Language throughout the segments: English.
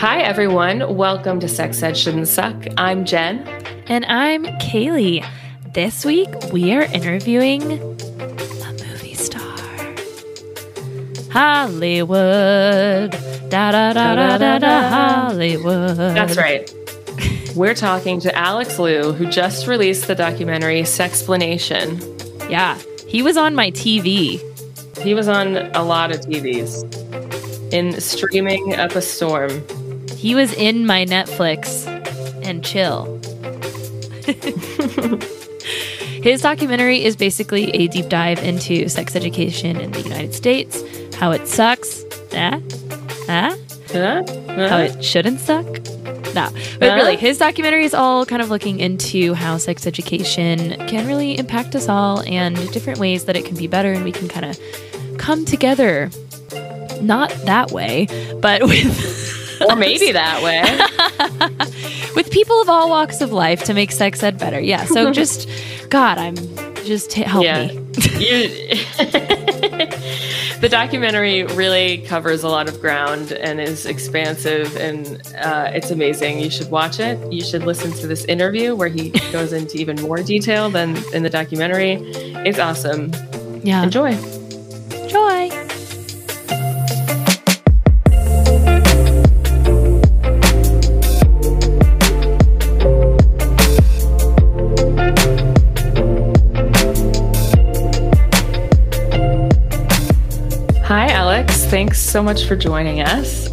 Hi, everyone. Welcome to Sex Ed Shouldn't Suck. I'm Jen. And I'm Kaylee. This week, we are interviewing a movie star. Hollywood. Da da da da da da Hollywood. That's right. We're talking to Alex Liu, who just released the documentary Sexplanation. Yeah, he was on my TV. He was on a lot of TVs in Streaming Up a Storm. He was in my Netflix and chill. His documentary is basically a deep dive into sex education in the United States, how it sucks, ah, Huh? how it shouldn't suck. No, but Huh? really, his documentary is all kind of looking into how sex education can really impact us all and different ways that it can be better, and we can kind of come together. Not that way, but with or maybe that way. with people of all walks of life to make sex ed better. Yeah. So just, God, I'm just help Yeah. me. You, the documentary really covers a lot of ground and is expansive, and uh, it's amazing. You should watch it. You should listen to this interview where he goes into even more detail than in the documentary. It's awesome. Yeah. Enjoy. Joy. Thanks so much for joining us.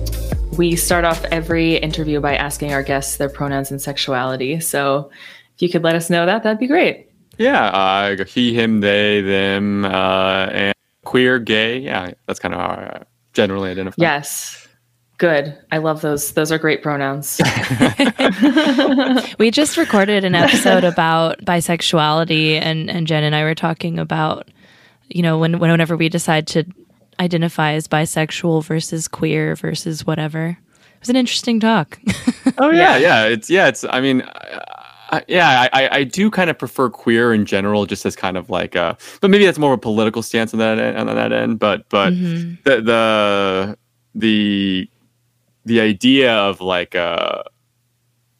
We start off every interview by asking our guests their pronouns and sexuality. So if you could let us know that, that'd be great. Yeah, uh, he, him, they, them, uh, and queer, gay. Yeah, that's kind of how I generally identify. Yes. Good. I love those. Those are great pronouns. We just recorded an episode about bisexuality, and, and Jen and I were talking about, you know, when, whenever we decide to identify as bisexual versus queer versus whatever. It was an interesting talk. Oh Yeah. yeah, yeah. It's yeah. It's. I mean, I, I, yeah. I, I- I do kind of prefer queer in general, just as kind of like a. But maybe that's more of a political stance on that end, on that end. But but Mhm. the the the the idea of like uh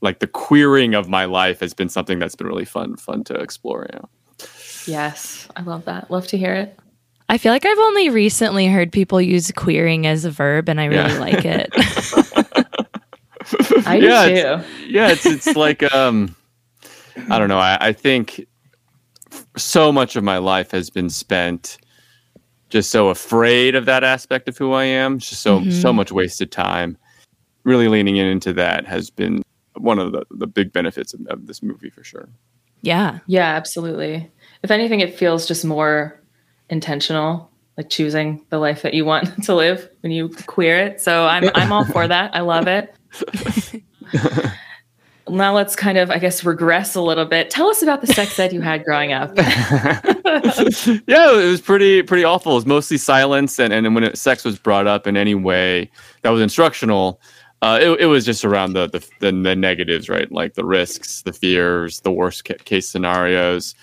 like the queering of my life has been something that's been really fun fun to explore. Yeah. yes. I love that. Love to hear it. I feel like I've only recently heard people use queering as a verb, and I really Yeah. like it. I do Yeah, too. it's- yeah it's it's like um i don't know I, I think so much of my life has been spent just so afraid of that aspect of who i am just so Mhm. so much wasted time really leaning in into that has been one of the, the big benefits of, of this movie for sure yeah. Yeah, absolutely. If anything, it feels just more intentional, like choosing the life that you want to live when you queer it. So I'm I'm all for that. I love it. now let's kind of, I guess, regress a little bit. Tell us about the sex ed you had growing up. yeah, it was pretty pretty awful. It was mostly silence, and and when it, sex was brought up in any way that was instructional, uh, it, it was just around the, the the the negatives, right? Like the risks, the fears, the worst ca- case scenarios,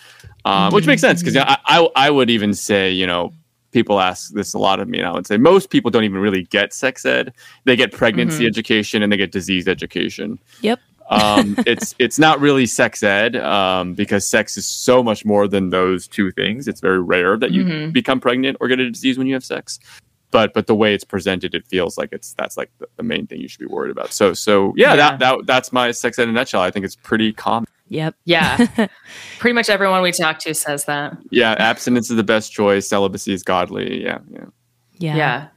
um, which makes sense because I, I I would even say you know people ask this a lot of me, and I would say most people don't even really get sex ed. They get pregnancy Mhm. education and they get disease education Yep. um, it's it's not really sex ed um, because sex is so much more than those two things. It's very rare that you Mhm. become pregnant or get a disease when you have sex. But but the way it's presented, it feels like it's that's like the, the main thing you should be worried about. So so yeah, Yeah. that that that's my sex ed in a nutshell. I think it's pretty common. Yep. yeah. Pretty much everyone we talk to says that. Yeah, abstinence is the best choice. Celibacy is godly. Yeah, yeah. Yeah. Yeah.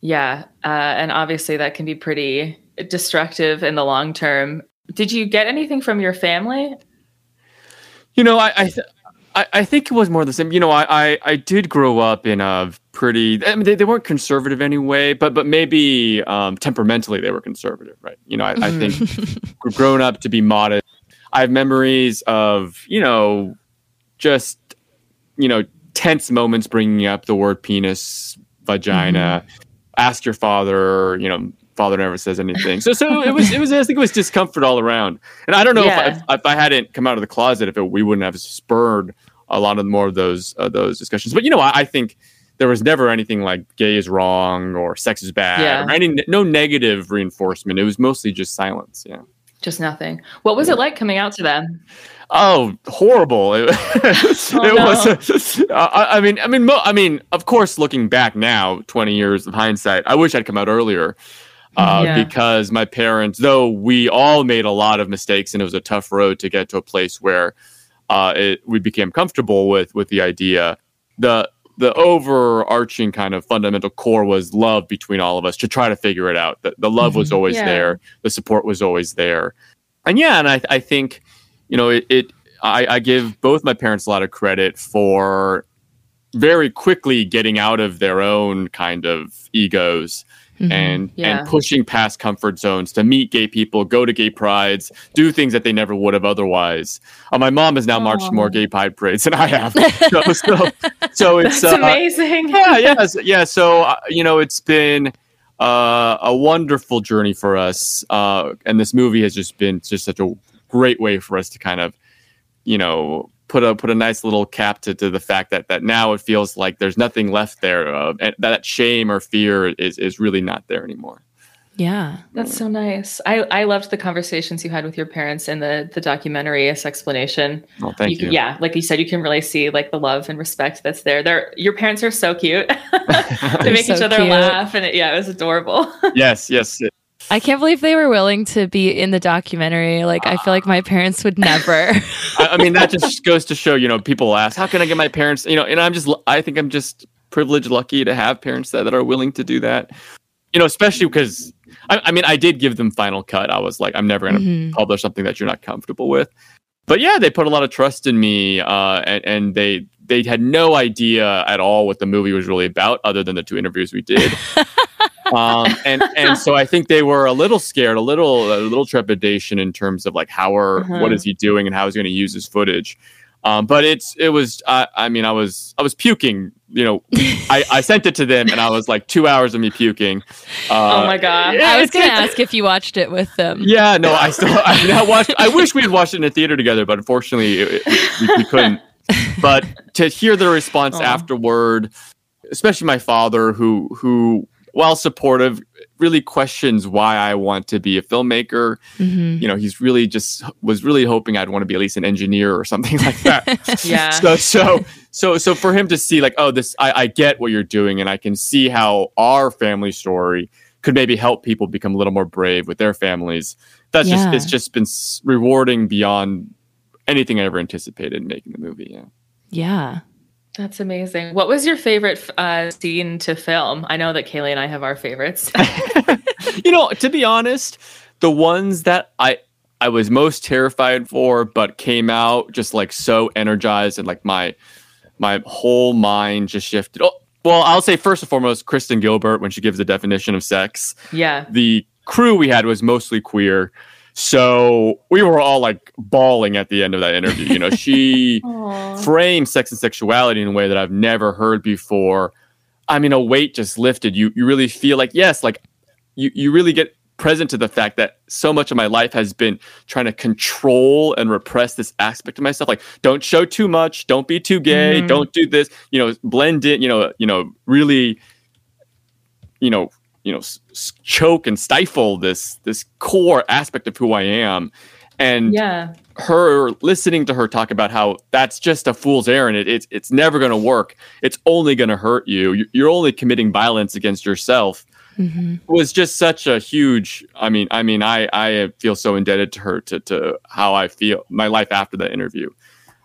Yeah. Uh, and obviously, that can be pretty destructive in the long term. Did you get anything from your family? You know, I I, th- I I think it was more the same. You know, I I, I did grow up in a pretty. I mean, they, they weren't conservative anyway, but but maybe um, temperamentally they were conservative, right? You know, I, I think gr- grown up to be modest. I have memories of you know, just you know, tense moments bringing up the word penis, vagina. Ask your father. You know, father never says anything. So so it was it was I think it was discomfort all around. And I don't know Yeah. if, I, if I hadn't come out of the closet, if it, we wouldn't have spurred a lot of more of those uh, those discussions. But you know, I, I think there was never anything like gay is wrong or sex is bad Yeah. or any no negative reinforcement. It was mostly just silence. Yeah. Just nothing. What was it like coming out to them? Oh, horrible! It, it Oh, was. I, I mean, I mean, mo- I mean, of course, looking back now, twenty years of hindsight, I wish I'd come out earlier, uh, Yeah. because my parents, though we all made a lot of mistakes, and it was a tough road to get to a place where uh, it, we became comfortable with with the idea. The the overarching kind of fundamental core was love between all of us to try to figure it out. The, the love was Mhm. always Yeah. there. The support was always there. And yeah, and I, I think, you know, it, it I, I give both my parents a lot of credit for very quickly getting out of their own kind of egos Mhm. and Yeah. and pushing past comfort zones to meet gay people, go to gay prides, do things that they never would have otherwise. Uh, my mom has now marched Aw. more gay pride parades than I have. so, so, so it's That's uh, amazing. yeah, yes, yeah. So uh, you know, it's been uh, a wonderful journey for us, uh, and this movie has just been just such a great way for us to kind of, you know, put a put a nice little cap to, to the fact that that now it feels like there's nothing left there, uh, and that shame or fear is is really not there anymore. yeah. That's so nice. I, I loved the conversations you had with your parents in the the documentary Sexplanation. Well, thank you. can- Yeah, like you said, you can really see like the love and respect that's there. They're your parents are so cute. they make so each other cute. laugh, and it, yeah, it was adorable. yes, yes. I can't believe they were willing to be in the documentary. Like, I feel like my parents would never. I, I mean, that just goes to show, you know, people ask, how can I get my parents, you know, and I'm just, I think I'm just privileged, lucky to have parents that, that are willing to do that, you know, especially because, I, I mean, I did give them final cut. I was like, I'm never going to Mhm. publish something that you're not comfortable with. But yeah, they put a lot of trust in me, uh, and, and they they had no idea at all what the movie was really about, other than the two interviews we did. um, and and so I think they were a little scared, a little a little trepidation in terms of like how are Uh-huh. what is he doing and how is he going to use his footage. Um, but it's it was I I mean I was I was puking. You know, I, I sent it to them and I was like two hours of me puking. Uh, oh my god. yeah, I was going to ask if you watched it with them. yeah, no, I still I, mean, I watched. I wish we had watched it in a theater together, but unfortunately, it, it- we, we couldn't. But to hear the response Aw. afterward, especially my father, who who while supportive, really questions why I want to be a filmmaker. Mhm. You know, he's really just was really hoping I'd want to be at least an engineer or something like that. Yeah. So so so so for him to see like, oh, this I, I get what you're doing, and I can see how our family story could maybe help people become a little more brave with their families. That's Yeah. just it's just been rewarding beyond anything I ever anticipated in making the movie. Yeah. Yeah. That's amazing. What was your favorite uh, scene to film? I know that Kaylee and I have our favorites. you know, to be honest, the ones that I I was most terrified for, but came out just like so energized and like my my whole mind just shifted. Oh, well, I'll say first and foremost, Kristen Gilbert when she gives the definition of sex. yeah. The crew we had was mostly queer. So we were all like bawling at the end of that interview. You know, she framed sex and sexuality in a way that I've never heard before. I mean, a weight just lifted. You you really feel like yes, like you you really get present to the fact that so much of my life has been trying to control and repress this aspect of myself. Like, don't show too much, don't be too gay, Mhm. don't do this. You know, blend in. You know, you know, really, you know, you know, s- choke and stifle this this core aspect of who I am. And Yeah. her listening to her talk about how that's just a fool's errand. It, it's it's never going to work. It's only going to hurt you. You- You're only committing violence against yourself. hmm Was just such a huge. I mean, I mean, I I feel so indebted to her to to how I feel my life after that interview.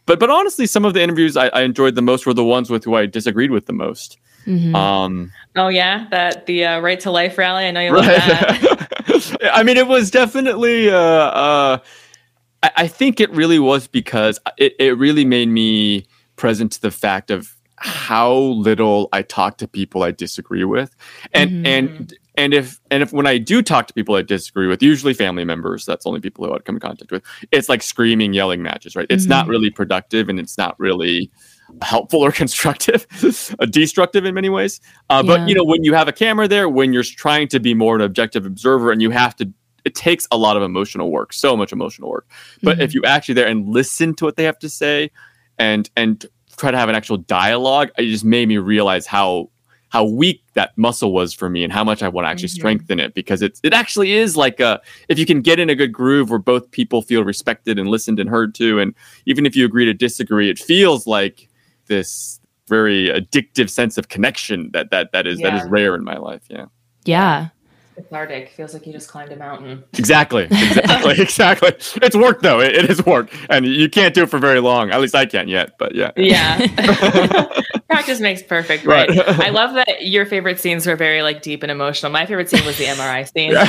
But but honestly, some of the interviews I, I enjoyed the most were the ones with who I disagreed with the most. Hmm Um, Oh yeah. That the uh, right to life rally. I know you love that. I mean, it was definitely. Uh, uh, I, I think it really was because it, it really made me present to the fact of how little I talk to people I disagree with, and Mhm. and and if and if when I do talk to people I disagree with, usually family members, that's the only people who I'd come in contact with. It's like screaming, yelling matches, right? It's not Mhm. really productive, and it's not really helpful or constructive, uh, destructive in many ways. Uh, Yeah. But you know, when you have a camera there, when you're trying to be more an objective observer, and you have to, it takes a lot of emotional work, so much emotional work. But if you actually there and listen to what they have to say, and and try to have an actual dialogue, it just made me realize how how weak that muscle was for me and how much I want to actually Mhm. strengthen it because it's it actually is like a if you can get in a good groove where both people feel respected and listened and heard to and even if you agree to disagree it feels like this very addictive sense of connection that that that is that is rare in my life yeah Yeah. Cathartic. Feels like you just climbed a mountain. exactly exactly exactly it's work though it, it is work and you can't do it for very long at least I can't yet but yeah Yeah. Practice makes perfect, right? Right. I love that your favorite scenes were very like deep and emotional. My favorite scene was the MRI scene. Yeah.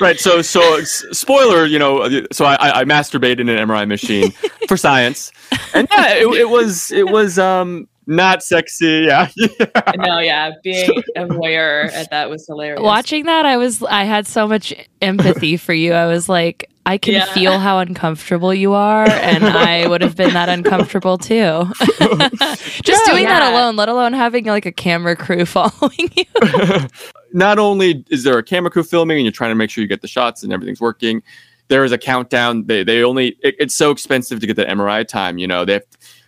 right so so spoiler you know so i i I masturbated in an mri machine for science and yeah it, it was it was um not sexy yeah, no, yeah, being a voyeur at uh, that was hilarious. Watching that, I was I had so much empathy for you. I was like, I can Yeah. feel how uncomfortable you are, and I would have been that uncomfortable too. Just Yeah. doing that alone, let alone having like a camera crew following you. not only is there a camera crew filming and you're trying to make sure you get the shots and everything's working there is a countdown they they only it, it's so expensive to get the mri time you know they have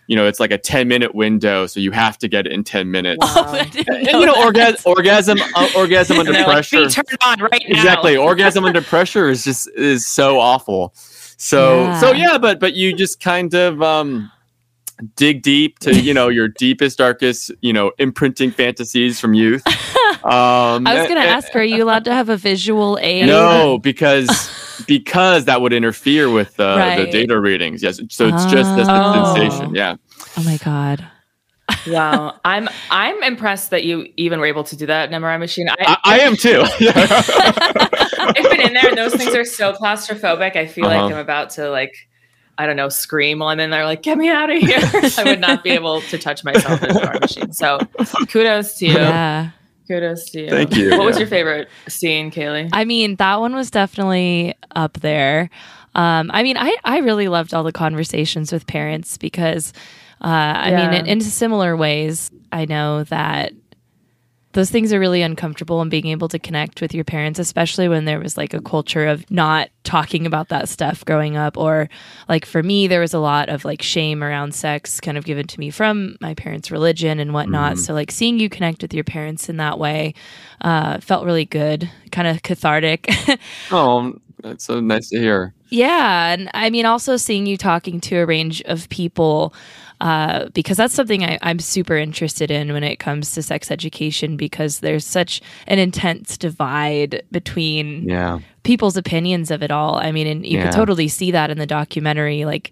you know it's like a 10 minute window so you have to get it in 10 minutes Wow. I and, know you know that. orgas- orgasm uh, orgasm under And they're like, pressure be turned on right now. exactly orgasm under pressure is just is so awful so Yeah. so yeah but but you just kind of um dig deep to you know your deepest darkest you know imprinting fantasies from youth um I was going to eh, ask, are you allowed to have a visual aid? no because because that would interfere with uh, the data readings yes so it's just this Oh. sensation yeah Oh my god. Wow, I'm I'm impressed that you even were able to do that in MRI machine. I, I, I am too I've been in there, and those things are so claustrophobic. I feel Uh-huh. like I'm about to like, I don't know, scream while I'm in there. Like, get me out of here! I would not be able to touch myself in an MRI machine. So, kudos to you. Yeah. Kudos to you. Thank you, What was your favorite scene, Kaylee? I mean, that one was definitely up there. Um, I mean, I, I really loved all the conversations with parents because, uh, I mean, in, in similar ways, I know that those things are really uncomfortable and being able to connect with your parents, especially when there was like a culture of not talking about that stuff growing up. Or like for me, there was a lot of like shame around sex kind of given to me from my parents' religion and whatnot. So like seeing you connect with your parents in that way uh, felt really good, kind of cathartic. oh that's so nice to hear Yeah, and I mean, also seeing you talking to a range of people, uh, because that's something I, I'm super interested in when it comes to sex education, because there's such an intense divide between yeah people's opinions of it all. I mean, and you Yeah. could totally see that in the documentary. Like,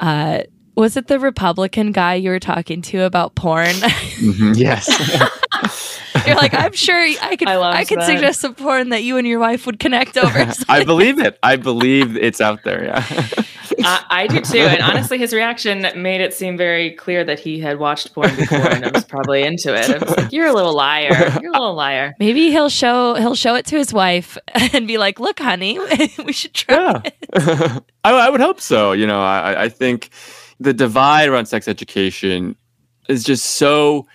uh, was it the Republican guy you were talking to about porn? Mhm, yes You're like, I'm sure I could, I I, could that. suggest some porn that you and your wife would connect over. I believe it. I believe it's out there. Yeah. I, I do too. And honestly, his reaction made it seem very clear that he had watched porn before and was probably into it. I was like, "You're a little liar. You're a little liar." Maybe he'll show he'll show it to his wife and be like, "Look, honey, we should try." yeah. I, I would hope so. You know, I, I think the divide around sex education is just so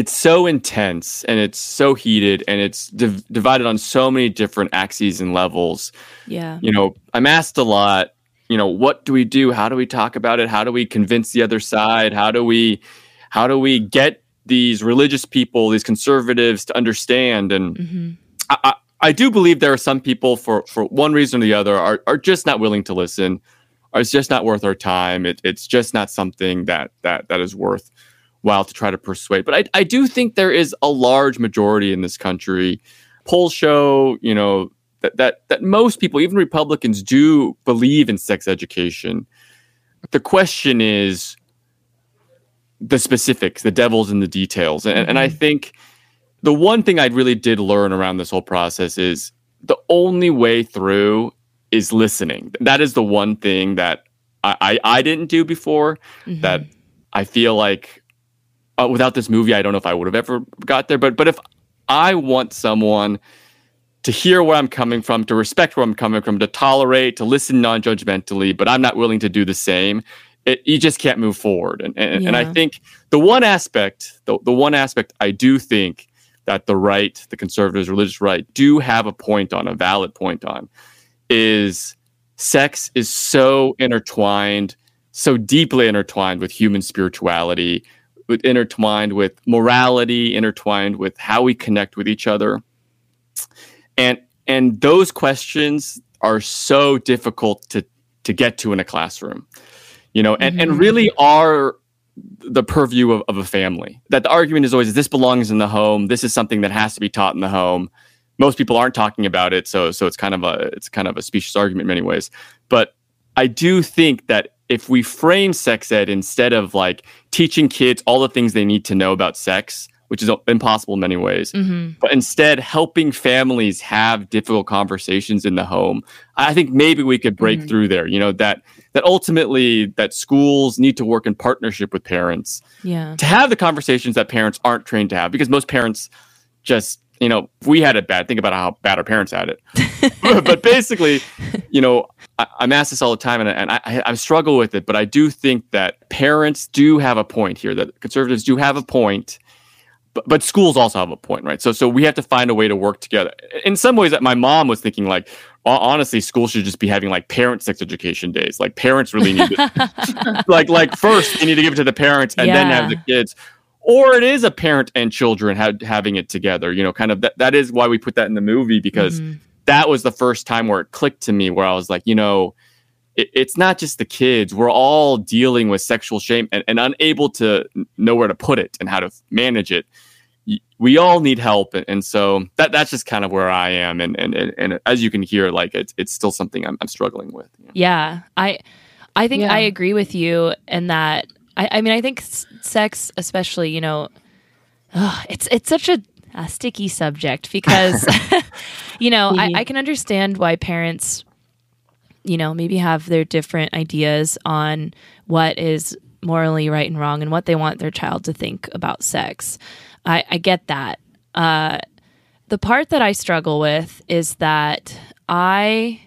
it's so intense and it's so heated and it's div- divided on so many different axes and levels. Yeah, you know i'm asked a lot you know what do we do? How do we talk about it? How do we convince the other side? How do we how do we get these religious people these conservatives to understand? And hmm I, I, I do believe there are some people for for one reason or the other are, are just not willing to listen. Or it's just not worth our time. It, it's just not something that that that is worth while to try to persuade but I, I do think there is a large majority in this country polls show you know that that that most people even republicans do believe in sex education the question is the specifics the devils in the details and, and i think the one thing I really did learn around this whole process is the only way through is listening. That is the one thing that I, I, I didn't do before Mm-hmm. that I feel like uh, without this movie, I don't know if I would have ever got there. But but if I want someone to hear where I'm coming from, to respect where I'm coming from, to tolerate, to listen non-judgmentally, but I'm not willing to do the same, it, you just can't move forward. And and, and I think the one aspect, the, the one aspect I do think that the right, the conservatives, religious right, do have a point on, a valid point on, is sex is so intertwined, so deeply intertwined with human spirituality, with intertwined with morality, intertwined with how we connect with each other. And and those questions are so difficult to to get to in a classroom. You know, and, mm-hmm. and really are the purview of, of a family. That the argument is always this belongs in the home. This is something that has to be taught in the home. Most people aren't talking about it, so so it's kind of a it's kind of a specious argument in many ways. But I do think that if we frame sex ed instead of like teaching kids all the things they need to know about sex, which is impossible in many ways, mm-hmm. but instead helping families have difficult conversations in the home, I think maybe we could break mm-hmm. through there. You know that that ultimately that schools need to work in partnership with parents, yeah, to have the conversations that parents aren't trained to have because most parents just you know, we had it bad. Think about how bad our parents had it. but basically, you know, I, am asked this all the time, and, and I, I struggle with it. But I do think that parents do have a point here. That conservatives do have a point, but, but schools also have a point, right? So, so we have to find a way to work together. In some ways, that my mom was thinking, like, honestly, schools should just be having like parent sex education days. Like, parents really need it. like, like first they need to give it to the parents, and yeah. then have the kids or it is a parent and children ha- having it together you know kind of that, that is why we put that in the movie because mm-hmm. That was the first time where it clicked to me where i was like you know it, it's not just the kids. We're all dealing with sexual shame and, and unable to know where to put it and how to manage it. We all need help. And, and so that that's just kind of where i am. And and, and, and as you can hear like it's, it's still something i'm, I'm struggling with yeah. I i think yeah. i agree with you in that I, I mean, I think sex, especially, you know, oh, it's it's such a, a sticky subject because, you know, I, I can understand why parents, you know, maybe have their different ideas on what is morally right and wrong and what they want their child to think about sex. I, I get that. Uh, the part that I struggle with is that I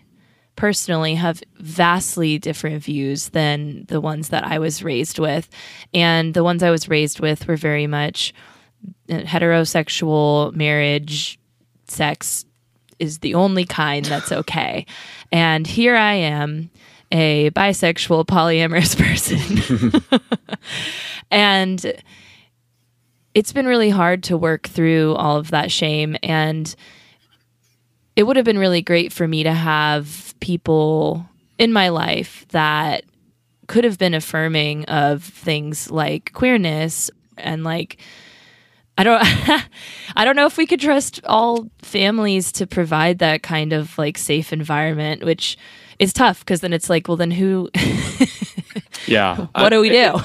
personally have vastly different views than the ones that I was raised with. And the ones I was raised with were very much heterosexual marriage, sex is the only kind that's okay. and here I am, a bisexual, polyamorous person. and it's been really hard to work through all of that shame and it would have been really great for me to have people in my life that could have been affirming of things like queerness and like I don't I don't know if we could trust all families to provide that kind of like safe environment which is tough because then it's like well then who Yeah. what do we do?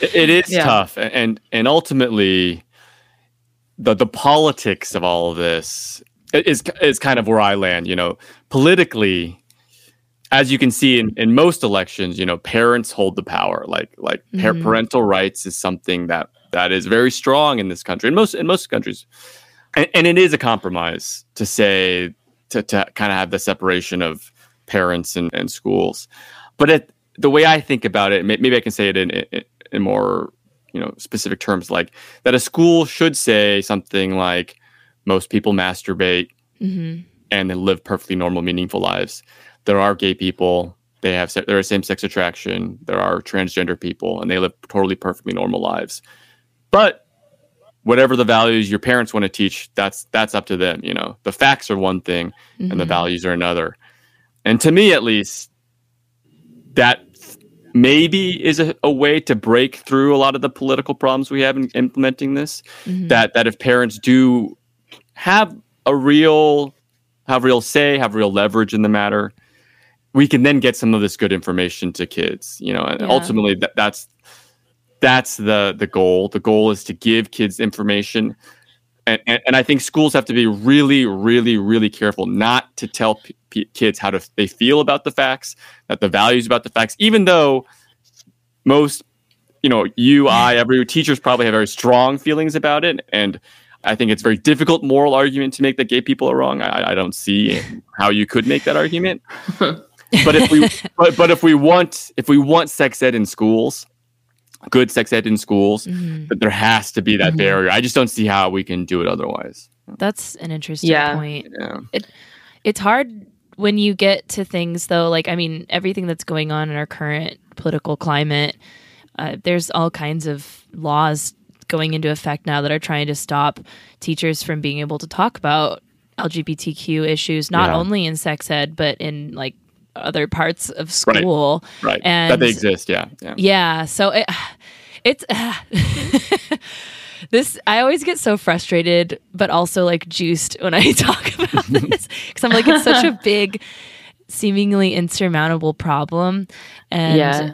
it, it is yeah. tough and and ultimately the the politics of all of this is is kind of where I land. You know, politically, as you can see in, in most elections, you know, parents hold the power. Like like mm-hmm. parental rights is something that that is very strong in this country, in most in most countries, and, and it is a compromise to say to to kind of have the separation of parents and, and schools. But it, the way I think about it, maybe I can say it in, in, in more you know specific terms, like that a school should say something like most people masturbate mm-hmm. and live perfectly normal, meaningful lives. There are gay people. They have there is same sex attraction. There are transgender people, and they live totally perfectly normal lives. But whatever the values your parents want to teach, that's that's up to them. You know, the facts are one thing, mm-hmm. and the mm-hmm. values are another. And to me, at least, that maybe is a, a, way to break through a lot of the political problems we have in implementing this. Mm-hmm. That that if parents do have a real have real say, have real leverage in the matter, we can then get some of this good information to kids. You know, and yeah. ultimately that, that's that's the the goal. The goal is to give kids information. And, and, and I think schools have to be really, really, really careful not to tell p- p- kids how to they feel about the facts, that the values about the facts, even though most, you know, you, I, every teachers probably have very strong feelings about it, and I think it's a very difficult moral argument to make that gay people are wrong. I, I don't see how you could make that argument. but if we but, but if we want if we want sex ed in schools, good sex ed in schools, mm-hmm. but there has to be that mm-hmm. barrier. I just don't see how we can do it otherwise. That's an interesting yeah. point. Yeah. It it's hard when you get to things though, like I mean, everything that's going on in our current political climate uh, there's all kinds of laws going into effect now that are trying to stop teachers from being able to talk about LGBTQ issues, not Yeah. only in sex ed, but in like other parts of school. right And that they exist yeah yeah yeah, so it, it's this. I always get so frustrated, but also like juiced when I talk about this because I'm like, it's such a big, seemingly insurmountable problem, and yeah.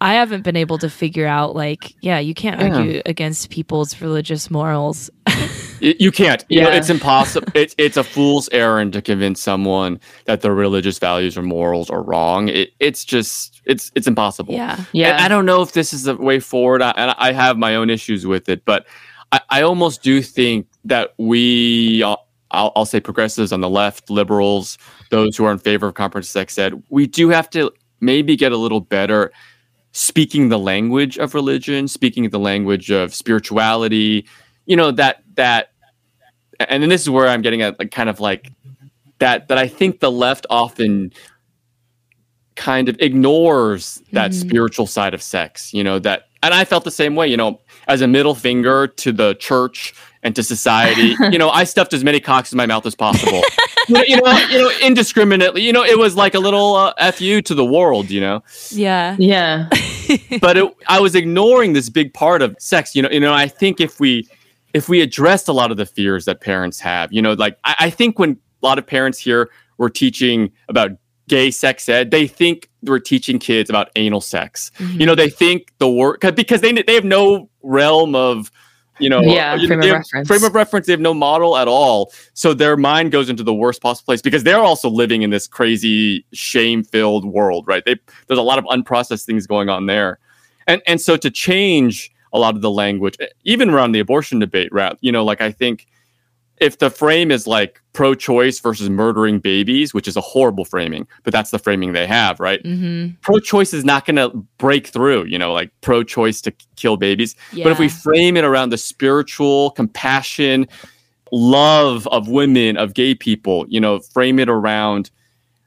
I haven't been able to figure out like, yeah, you can't Yeah. argue against people's religious morals. You can't. You know, Yeah. it's impossible. it's it's a fool's errand to convince someone that their religious values or morals are wrong. It, it's just it's it's impossible. yeah, Yeah. And I don't know if this is the way forward. I, and I have my own issues with it, but I, I almost do think that we, I'll, I'll say progressives on the left, liberals, those who are in favor of comprehensive sex ed, we do have to maybe get a little better speaking the language of religion, speaking the language of spirituality. You know that that, and then this is where I'm getting at, like kind of like that that I think the left often kind of ignores that Mhm. spiritual side of sex you know that and i felt the same way you know as a middle finger to the church and to society you know i stuffed as many cocks in my mouth as possible you, know, you know indiscriminately you know it was like a little uh, fu to the world you know yeah, Yeah. but it, I was ignoring this big part of sex. You know, you know. I think if we if we addressed a lot of the fears that parents have, you know, like I, I think when a lot of parents here were teaching about gay sex ed, they think we're teaching kids about anal sex. Mhm. You know, they think the word because they they have no realm of you know Yeah, frame of reference. frame of reference they have no model at all. So their mind goes into the worst possible place because they're also living in this crazy shame filled world right? They there's a lot of unprocessed things going on there. And and so to change a lot of the language even around the abortion debate right you know like i think if the frame is like pro-choice versus murdering babies which is a horrible framing but that's the framing they have right Mhm. pro-choice is not going to break through you know like pro-choice to kill babies but if we frame it around the spiritual compassion love of women of gay people you know frame it around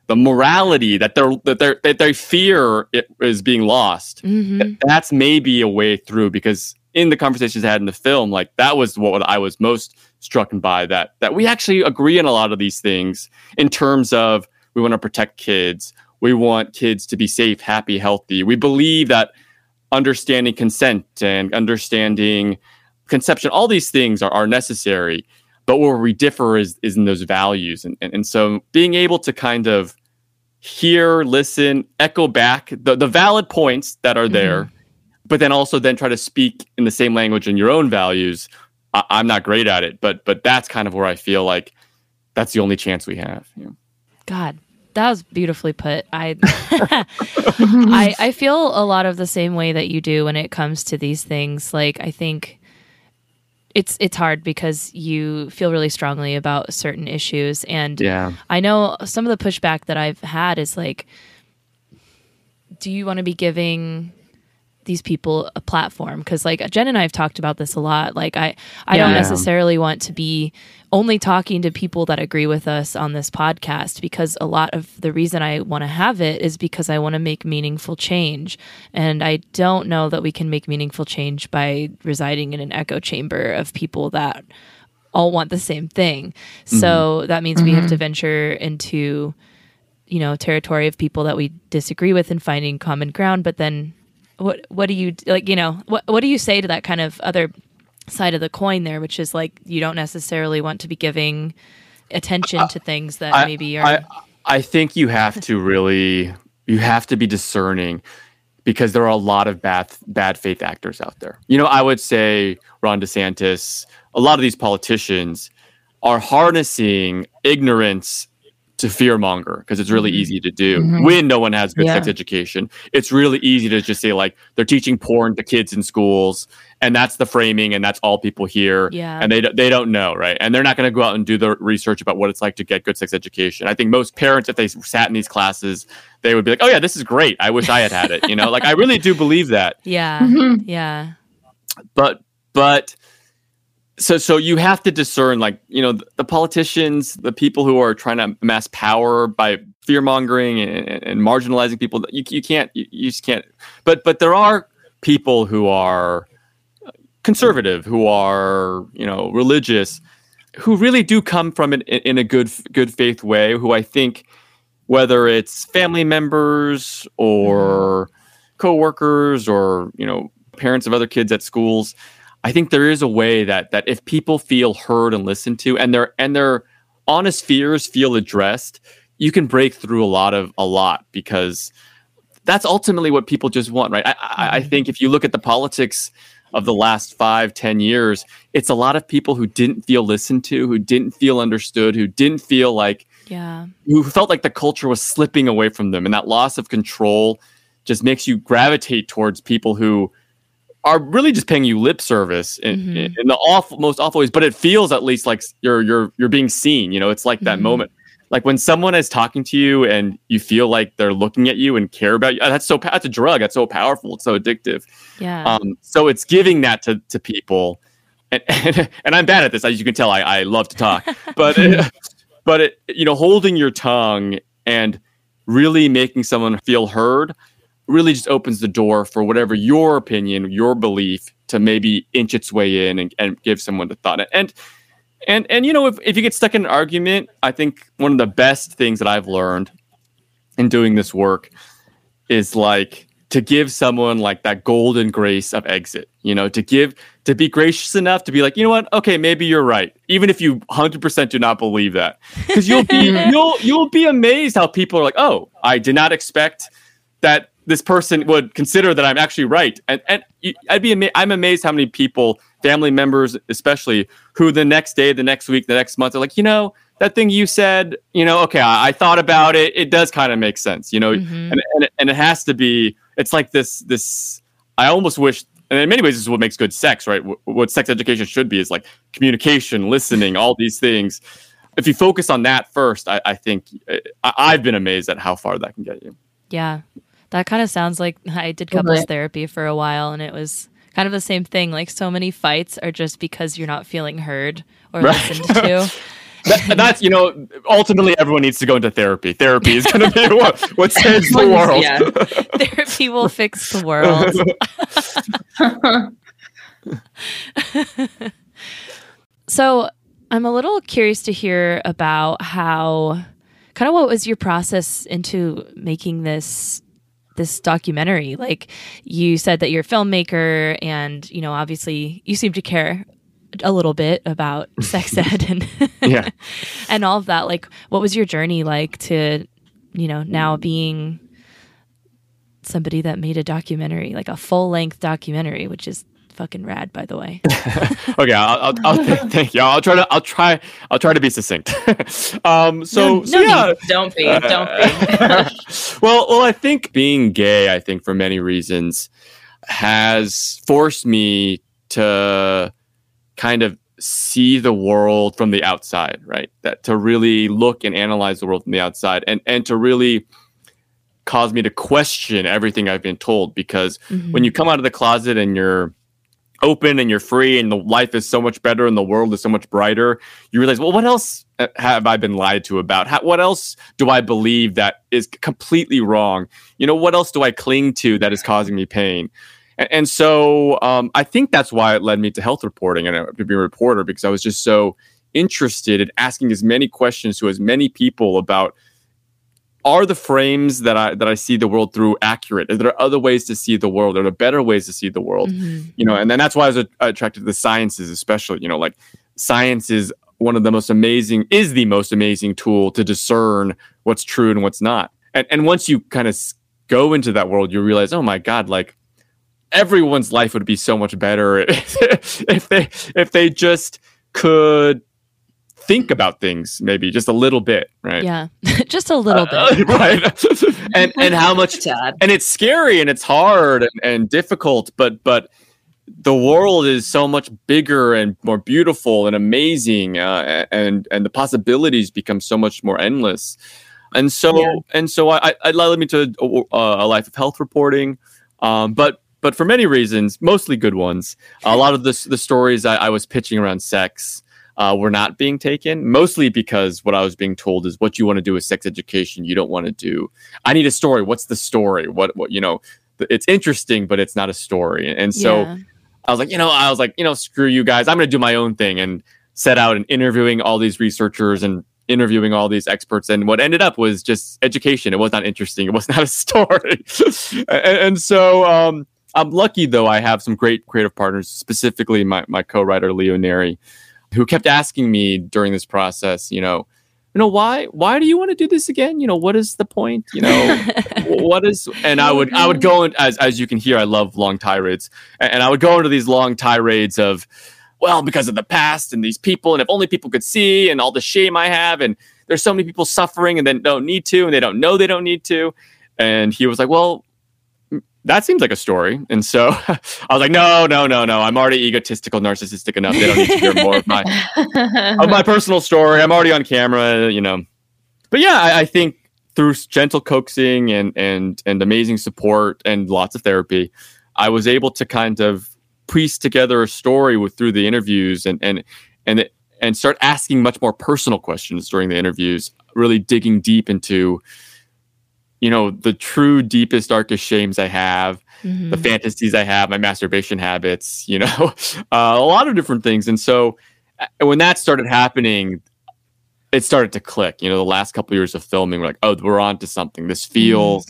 the morality that they're that they're that they fear it is being lost Mhm. that's maybe a way through because in the conversations I had in the film like that was what I was most struck by that that we actually agree on a lot of these things in terms of we want to protect kids we want kids to be safe happy healthy. We believe that understanding consent and understanding conception all these things are, are necessary but where we differ is, is in those values. And, and, and so being able to kind of hear listen echo back the, the valid points that are there mm-hmm. but then also then try to speak in the same language in your own values I, i'm not great at it but but that's kind of where i feel like that's the only chance we have you know? God, that was beautifully put. I, I I feel a lot of the same way that you do when it comes to these things. Like I think it's it's hard because you feel really strongly about certain issues and yeah I know some of the pushback that I've had is like, do you want to be giving these people a platform? Because like Jen and I have talked about this a lot. Like I, I don't necessarily want to be only talking to people that agree with us on this podcast because a lot of the reason I want to have it is because I want to make meaningful change. And I don't know that we can make meaningful change by residing in an echo chamber of people that all want the same thing. So mm-hmm. that means we have to mm-hmm. venture into, you know, territory of people that we disagree with and finding common ground. But then what what do you like, you know, what what do you say to that kind of other side of the coin there, which is like you don't necessarily want to be giving attention to things that I- maybe are I, I think you have to really you have to be discerning because there are a lot of bad bad faith actors out there. You know, I would say Ron DeSantis, a lot of these politicians are harnessing ignorance to fearmonger because it's really easy to do Mhm. when no one has good Yeah. sex education. It's really easy to just say like they're teaching porn to kids in schools and that's the framing and that's all people hear Yeah. and they don't- they don't know, right? And they're not going to go out and do the research about what it's like to get good sex education. I think most parents, if they sat in these classes, they would be like, "Oh yeah, this is great. I wish I had had it." You know, like I really do believe that. yeah. Mhm. Yeah. But but so so you have to discern, like you know, the, the politicians, the people who are trying to amass power by fear mongering and, and, marginalizing people. You you can't you, you just can't. But but there are people who are conservative, who are you know religious, who really do come from it in, in a good good faith way. Who I think, whether it's family members or mm-hmm. coworkers or you know parents of other kids at schools, I think there is a way that that if people feel heard and listened to, and their and their honest fears feel addressed, you can break through a lot of a lot because that's ultimately what people just want, right? I, I, I mm-hmm. think if you look at the politics of the last five, ten years, it's a lot of people who didn't feel listened to, who didn't feel understood, who didn't feel like, Yeah. who felt like the culture was slipping away from them, and that loss of control just makes you gravitate towards people who are really just paying you lip service in, Mhm. in, the awful, most awful ways. But it feels at least like you're you're you're being seen. You know, it's like that Mhm. moment, like when someone is talking to you and you feel like they're looking at you and care about you. That's so that's a drug. That's so powerful. It's so addictive. Yeah. Um, so it's giving that to, to people, and, and and I'm bad at this, as you can tell. I, I love to talk, but but it, you know, holding your tongue and really making someone feel heard really just opens the door for whatever your opinion, your belief to maybe inch its way in and, and give someone the thought. And and and you know, if, if you get stuck in an argument, I think one of the best things that I've learned in doing this work is like to give someone like that golden grace of exit you know to give to be gracious enough to be like you know what okay maybe you're right even if you 100% do not believe that because you'll be you'll you'll be amazed how people are like oh i did not expect that this person would consider that i'm actually right. And and i'd be ama- i'm amazed how many people family members especially who the next day the next week the next month are like you know that thing you said you know okay i, I thought about it. It does kind of make sense you know? Mhm. and, and, it- and it has to be it's like this this i almost wish and in many ways this is what makes good sex right? Wh- what sex education should be is like communication listening all these things. If you focus on that first i, I think I, i've been amazed at how far that can get you. Yeah. That kind of sounds like I did couples therapy for a while and it was kind of the same thing. Like so many fights are just because you're not feeling heard or Right. listened to. that, that's you know ultimately everyone needs to go into therapy therapy is going to be what, what saves the world Yeah. Therapy will fix the world. So I'm a little curious to hear about how kind of what was your process into making this this documentary. Like you said that you're a filmmaker and you know obviously you seem to care a little bit about sex ed and yeah. and all of that. Like what was your journey like to you know now being somebody that made a documentary like a full length documentary which is fucking rad by the way okay i'll, I'll, I'll thank you i'll try to i'll try i'll try to be succinct um so, No- so no yeah don't be, don't be. well, well, I think being gay, I think for many reasons, has forced me to kind of see the world from the outside, right? That to really look and analyze the world from the outside, and and to really cause me to question everything I've been told. Because when you come out of the closet and you're open and you're free and the life is so much better and the world is so much brighter you realize well what else uh, have i been lied to about? How, what else do i believe that is completely wrong? You know what else do i cling to that is causing me pain? And, and so um, i think that's why it led me to health reporting and uh, to be a reporter because i was just so interested in asking as many questions to as many people about are the frames that I that I see the world through accurate? Are there other ways to see the world? Are there better ways to see the world? Mhm. You know, and then that's why I was a- attracted to the sciences, especially. You know, like science is one of the most amazing, is the most amazing tool to discern what's true and what's not. And and once you kind of go into that world, you realize, oh my god, like everyone's life would be so much better if they if they just could think about things maybe just a little bit right? Yeah just a little bit. Uh, right. And and how much Dad. and it's scary and it's hard and, and difficult but but the world is so much bigger and more beautiful and amazing uh, and and the possibilities become so much more endless. And so Yeah. and so i i led me to a, a life of health reporting um but but for many reasons mostly good ones. A lot of the, the stories I, I was pitching around sex uh, were not being taken mostly because what i was being told is what you want to do is sex education you don't want to do I need a story. What's the story? What what you know? it's interesting, but it's not a story. And so Yeah. I was like, you know, I was like, you know, screw you guys. I'm going to do my own thing and set out and interviewing all these researchers and interviewing all these experts. And what ended up was just education. It was not interesting. It was not a story. and, and so um, I'm lucky, though, I have some great creative partners, specifically my, my co writer, Leo Neri, who kept asking me during this process, you know, you know why why do you want to do this again? You know what is the point? You know what is and i would i would go in as as you can hear i love long tirades. And, and i would go into these long tirades of well because of the past and these people and if only people could see and all the shame i have and there's so many people suffering and then don't need to and they don't know they don't need to. And he was like well that seems like a story and so i was like no no no no i'm already egotistical narcissistic enough they don't need to hear more of my of my personal story. I'm already on camera, you know. But yeah, I, I think through gentle coaxing and and and amazing support and lots of therapy, I was able to kind of piece together a story with through the interviews and and and and start asking much more personal questions during the interviews, really digging deep into you know the true deepest darkest shames I have, Mhm. the fantasies I have, my masturbation habits, you know, uh, a lot of different things. And so uh, when that started happening, it started to click. You know, the last couple years of filming, we're like, oh, we're on to something. This feels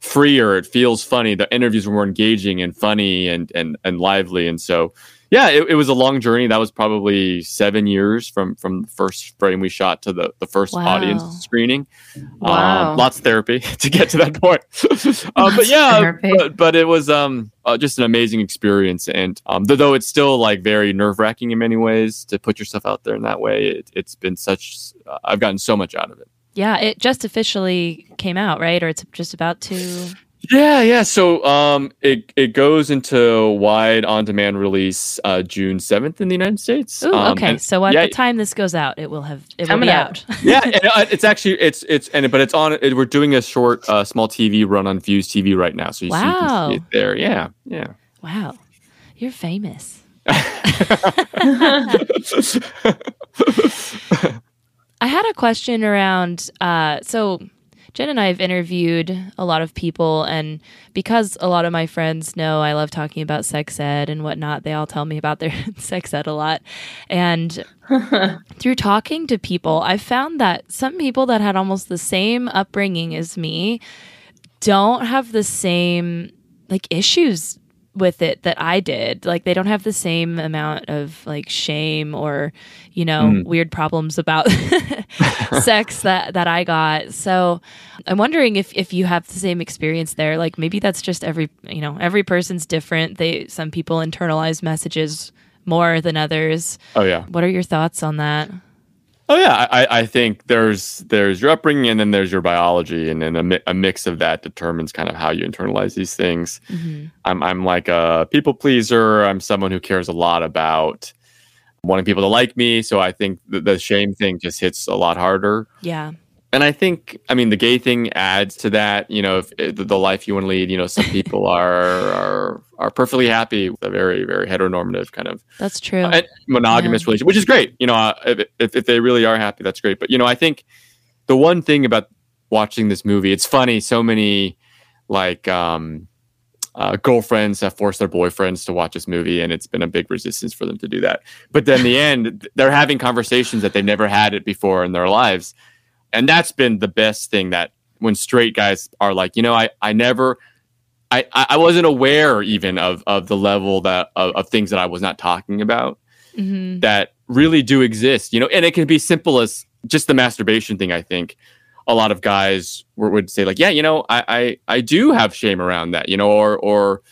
freer. It feels funny. The interviews were more engaging and funny and and and lively. And so, yeah, it, it was a long journey. That was probably seven years from from the first frame we shot to the the first Wow. audience screening. Wow. Um, lots of therapy to get to that point. uh, but yeah, but, but it was um uh, just an amazing experience, and um, th- though it's still like very nerve wracking in many ways to put yourself out there in that way, it, it's been such. Uh, I've gotten so much out of it. Yeah, it just officially came out, right? Or it's just about to. Yeah, yeah. So um, it it goes into wide on demand release uh, June seventh in the United States. Ooh, Um, okay. so at yeah, the time this goes out, it will have it Coming will be out. out. yeah, and, uh, it's actually it's it's and but it's on. It, we're doing a short, uh, small TV run on Views TV right now, so you, so you can Wow. see it there. Yeah, yeah. wow, you're famous. I had a question around. Uh, so, Jen and I have interviewed a lot of people, and because a lot of my friends know I love talking about sex ed and whatnot, they all tell me about their sex ed a lot. And through talking to people, I found that some people that had almost the same upbringing as me don't have the same like issues with it that I did. Like they don't have the same amount of like shame or, you know, Mm. weird problems about sex that that I got. So I'm wondering if if you have the same experience there. Like maybe that's just every, you know, every person's different. They some people internalize messages more than others. oh yeah. What are your thoughts on that? Oh yeah, I, I think there's there's your upbringing and then there's your biology, and then a, mi- a mix of that determines kind of how you internalize these things. Mhm. I'm I'm like a people pleaser. I'm someone who cares a lot about wanting people to like me, so I think the, the shame thing just hits a lot harder. Yeah. And I think, I mean, the gay thing adds to that. You know, if, if the life you want to lead. You know, some people are are are perfectly happy with a very very heteronormative kind of That's true. and monogamous relationship, which is great. You know, uh, if, if if they really are happy, that's great. But you know, I think the one thing about watching this movie, it's funny. So many like um, uh, girlfriends have forced their boyfriends to watch this movie, and it's been a big resistance for them to do that. But then the end, they're having conversations that they've never had it before in their lives, and that's been the best thing. That when straight guys are like, you know, I I never. I, I wasn't aware even of, of the level that of, of things that I was not talking about hmm that really do exist, you know, and it can be simple as just the masturbation thing. I think a lot of guys were, would say like, yeah, you know, I, I, I do have shame around that, you know, or, or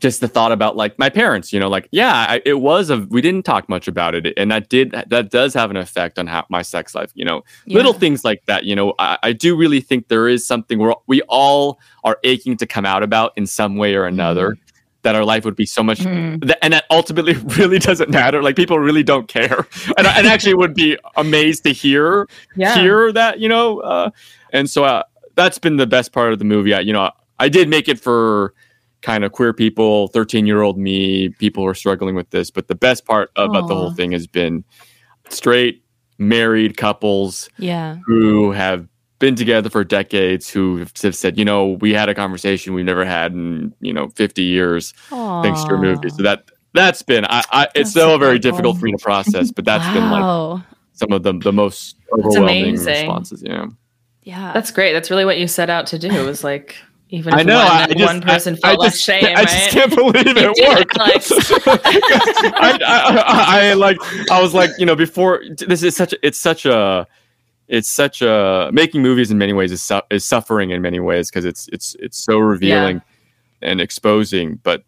just the thought about like my parents, you know, like, yeah, I, it was a, we didn't talk much about it. And that did, that does have an effect on how my sex life, you know, little things like that, you know, I, I do really think there is something where we all are aching to come out about in some way or another. That our life would be so much Mhm. Th- and that ultimately really doesn't matter. Like people really don't care, and, and actually would be amazed to hear Yeah. hear that you know. Uh, and so uh, that's been the best part of the movie. I, you know, I did make it for kind of queer people, thirteen year old me, people who are struggling with this. But the best part about the whole thing has been straight married couples Yeah. who have been together for decades who have said, you know, we had a conversation we've never had in you know 50 years thanks to your movie. So that that's been I, I it's That's still so very cool. difficult for me to process, but that's been like some of the the most overwhelming responses. Yeah, yeah. That's great. That's really what you set out to do. It was like even if I know. one, I, just, one person I, felt I just, shame, I right? just can't believe it worked. I, I, I, like. I was like, you know, before this is such. It's such a. It's such a making movies in many ways is su- is suffering in many ways because it's it's it's so revealing and exposing. But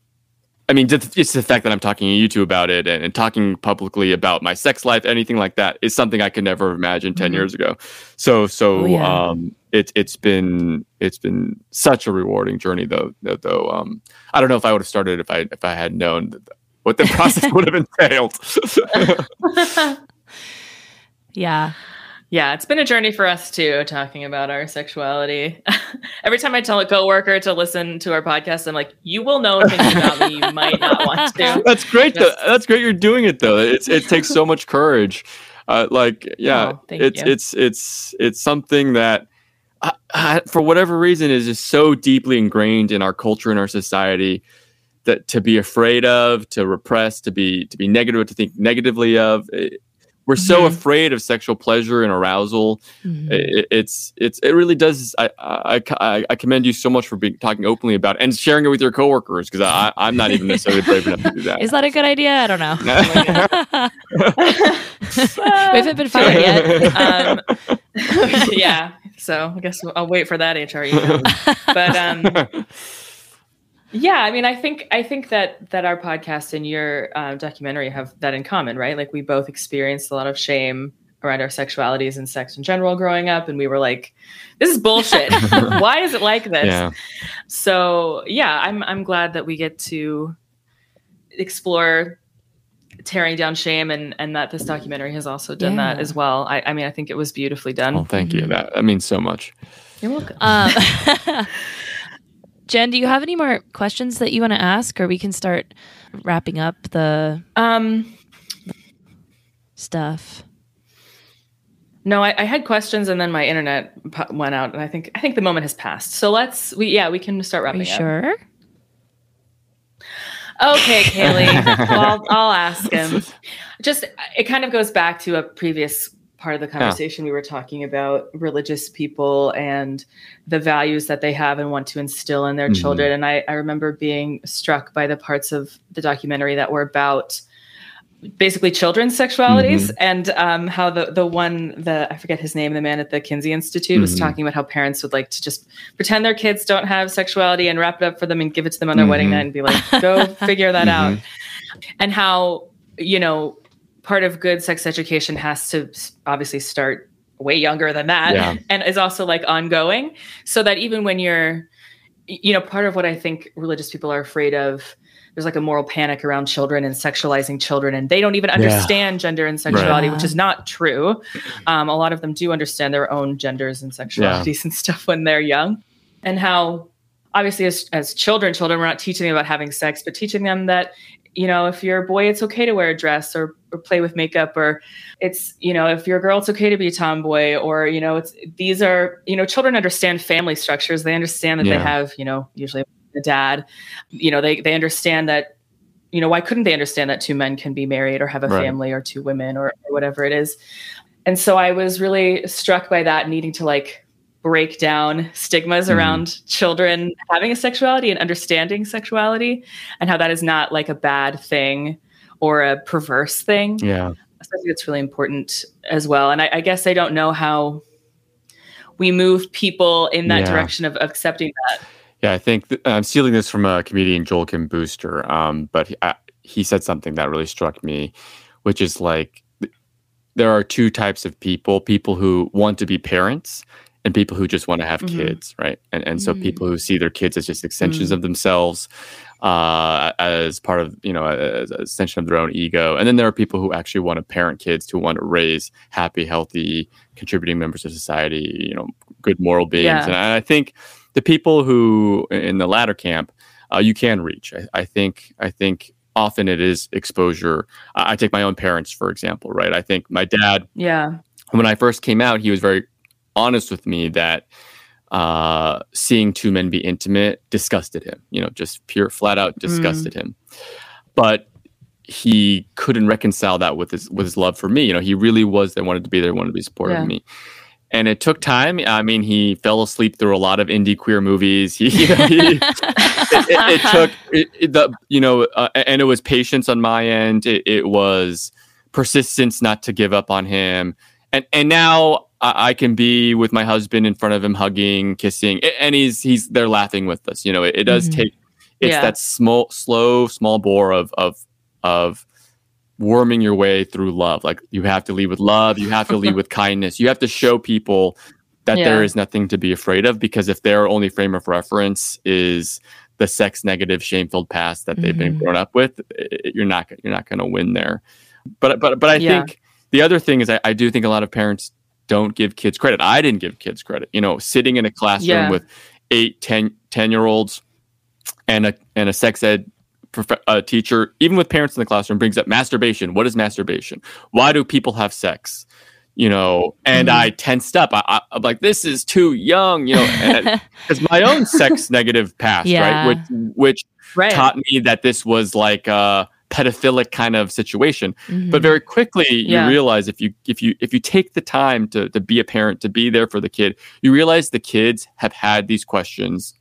I mean, just, it's the fact that I'm talking to you two about it and, and talking publicly about my sex life, anything like that, is something I could never imagine 10 Mhm. years ago. So so Oh, yeah. um, it it's been it's been such a rewarding journey though. Though, though um, I don't know if I would have started if I if I had known that, what the process would have entailed. yeah. Yeah, it's been a journey for us too, talking about our sexuality. Every time I tell a coworker to listen to our podcast, I'm like, "You will know things about me you might not want to." That's great. Though. That's great. You're doing it though. It's it takes so much courage. Uh, like yeah, Oh, it's you. it's it's it's something that uh, uh, for whatever reason is just so deeply ingrained in our culture and our society that to be afraid of, to repress, to be to be negative, to think negatively of. It- we're so Mhm. afraid of sexual pleasure and arousal. Mhm. It, it's it's it really does. I, I I I commend you so much for being talking openly about it and sharing it with your coworkers because I I'm not even necessarily brave enough to do that. Is that a good idea? I don't know. We haven't been fired yet. um, yeah, so I guess I'll wait for that HR email. But um, yeah, I mean, I think I think that that our podcast and your um, documentary have that in common, right? Like we both experienced a lot of shame around our sexualities and sex in general growing up, and we were like, "This is bullshit. Why is it like this?" yeah. So yeah, I'm I'm glad that we get to explore tearing down shame and and that this documentary has also done that as well. I, I mean, I think it was beautifully done. Oh, thank you. Mhm. That that means so much. You're welcome. Um, Jen, do you have any more questions that you want to ask, or we can start wrapping up the Um, stuff? no, I, I had questions and then my internet pu- went out, and I think I think the moment has passed. So let's we yeah we can start Are wrapping you up. sure? Okay, Kaylee. well, I'll, I'll ask him. Just it kind of goes back to a previous part of the conversation we were talking about religious people and the values that they have and want to instill in their Mhm. children. And I, I remember being struck by the parts of the documentary that were about basically children's sexualities and um, how the the one the I forget his name the man at the Kinsey Institute was Mhm. talking about how parents would like to just pretend their kids don't have sexuality and wrap it up for them and give it to them on their wedding Mhm. night and be like go figure that out Mhm. and how you know part of good sex education has to obviously start way younger than that Yeah. and is also like ongoing. So that even when you're you know part of what i think religious people are afraid of there's like a moral panic around children and sexualizing children and they don't even understand gender and sexuality which is not true. Um, a lot of them do understand their own genders and sexualities and stuff when they're young. And how obviously as, as children children we're not teaching them about having sex but teaching them that you know if you're a boy it's okay to wear a dress or, or play with makeup or it's you know if you're a girl it's okay to be a tomboy or you know it's these are you know children understand family structures. They understand that they have you know usually a dad. You know they they understand that you know why couldn't they understand that two men can be married or have a Right. family or two women or, or whatever it is? And so i was really struck by that needing to like break down stigmas Mhm. around children having a sexuality and understanding sexuality and how that is not like a bad thing or a perverse thing Yeah. so I think it's really important as well. And I, I guess I don't know how we move people in that Yeah. direction of accepting that. Yeah, I think th- I'm stealing this from a comedian, Joel Kim Booster. Um, but he, I, he said something that really struck me, which is like th- there are two types of people: people who want to be parents and people who just want to have Mhm. kids, right? And and so Mm. people who see their kids as just extensions Mm. of themselves, uh, as part of you know as an extension of their own ego. And then there are people who actually want to parent kids, who want to raise happy, healthy, contributing members of society. You know, good moral beings. Yeah. And I I think the people who in the latter camp uh, you can reach. I, I think. I think often it is exposure. I, I take my own parents for example, right? I think my dad Yeah. when I first came out, he was very honest with me that uh, seeing two men be intimate disgusted him. You know, just pure, flat out disgusted him. But he couldn't reconcile that with his with his love for me. You know, he really was. They wanted to be there, wanted to be supportive Yeah. of me. And it took time. I mean, he fell asleep through a lot of indie queer movies. He, he it, it, it took it, the you know, uh, and it was patience on my end. It, it was persistence not to give up on him. And and now I, I can be with my husband in front of him, hugging, kissing, and he's he's they're laughing with us. You know, it, it does Mhm. take. It's Yeah. that small, slow, small bore of of of worming your way through love. Like you have to lead with love. You have to lead with kindness. You have to show people that there Yeah. is nothing to be afraid of because if their only frame of reference is the sex negative shame-filled past that they've been Mhm. grown up with i- i- you're not you're not going to win there but but but i Yeah. think the other thing is I, I do think a lot of parents don't give kids credit i didn't give kids credit you know sitting in a classroom Yeah. with eight ten ten year olds and a and a sex ed prof- uh, teacher even with parents in the classroom brings up masturbation what is masturbation why do people have sex you know and Mhm. i tensed up I, i'm like this is too young you know because my own sex negative past Yeah. right which which Right. taught me that this was like a pedophilic kind of situation Mhm. but very quickly Yeah. you realize if you if you if you take the time to to be a parent to be there for the kid you realize the kids have had these questions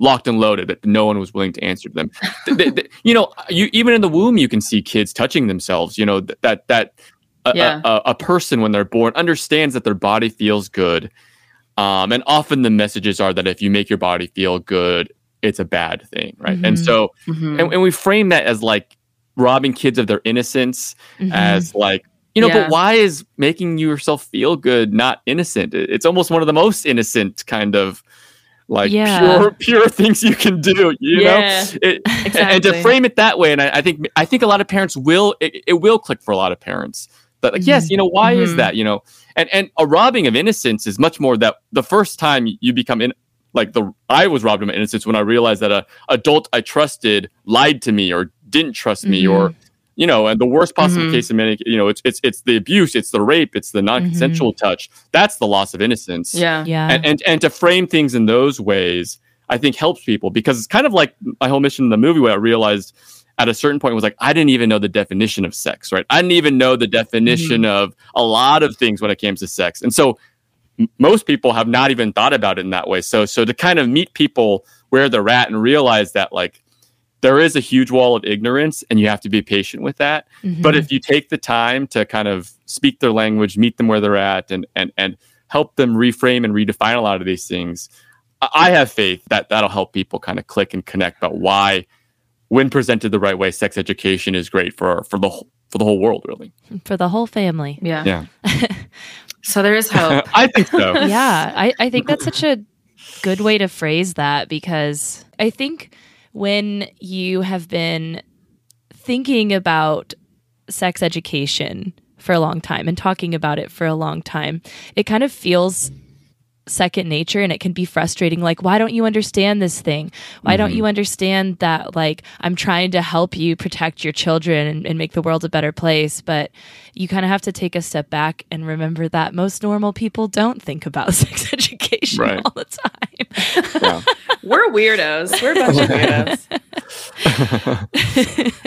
locked and loaded that no one was willing to answer them Th- th- th- you know you even in the womb you can see kids touching themselves you know that that a, Yeah. a, a- person when they're born understands that their body feels good um, and often the messages are that if you make your body feel good it's a bad thing right and Mhm. so Mhm. and, and we frame that as like robbing kids of their innocence Mhm. as like you know Yeah. but why is making yourself feel good not innocent it's almost one of the most innocent kind of like Yeah. pure pure things you can do you know it, and- and to frame it that way and I, I think i think a lot of parents will it, it will click for a lot of parents that like yes you know why is Mhm. that you know and and a robbing of innocence is much more that the first time you become in like the i was robbed of my innocence when i realized that a adult i trusted lied to me or didn't trust me or mm-hmm. you know and the worst possible Mhm. case in many you know it's it's it's the abuse it's the rape it's the non-consensual mm-hmm. touch. That's the loss of innocence. Yeah. yeah. and, and and to frame things in those ways i think helps people because it's kind of like my whole mission in the movie where i realized at a certain point was like i didn't even know the definition of sex right? I didn't even know the definition mm-hmm. of a lot of things when it came to sex. And so m- most people have not even thought about it in that way. So so to kind of meet people where they're at and realize that like there is a huge wall of ignorance and you have to be patient with that but Mhm. if you take the time to kind of speak their language, meet them where they're at, and and and help them reframe and redefine a lot of these things, I I have faith that that'll help people kind of click and connect about why, when presented the right way, sex education is great for for the whole, for the whole world, really. for the whole family. Yeah. Yeah, So there is hope. I think so. yeah, I, I think that's such a good way to phrase that because I think when you have been thinking about sex education for a long time and talking about it for a long time, it kind of feels second nature and it can be frustrating like why don't you understand this thing why don't mm-hmm. you understand that like i'm trying to help you protect your children and, and make the world a better place but you kind of have to take a step back and remember that most normal people don't think about sex education Right. all the time Yeah. We're weirdos. We're a bunch of weirdos.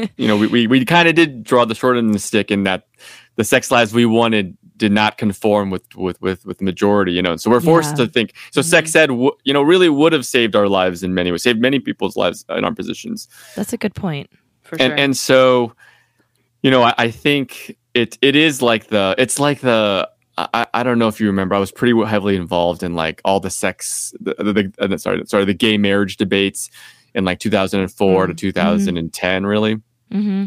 you know, we we, we kind of did draw the short end of the stick in that the sex lives we wanted did not conform with with with with the majority. You know, so we're forced Yeah. to think. So sex ed, w- you know, really would have saved our lives in many ways, saved many people's lives in our positions. that's a good point For and sure. and so you know I, I think it it is like the it's like the I, I don't know if you remember I was pretty heavily involved in like all the sex the, the, the sorry sorry the gay marriage debates in like 2004 to Mm. 2010 really hmm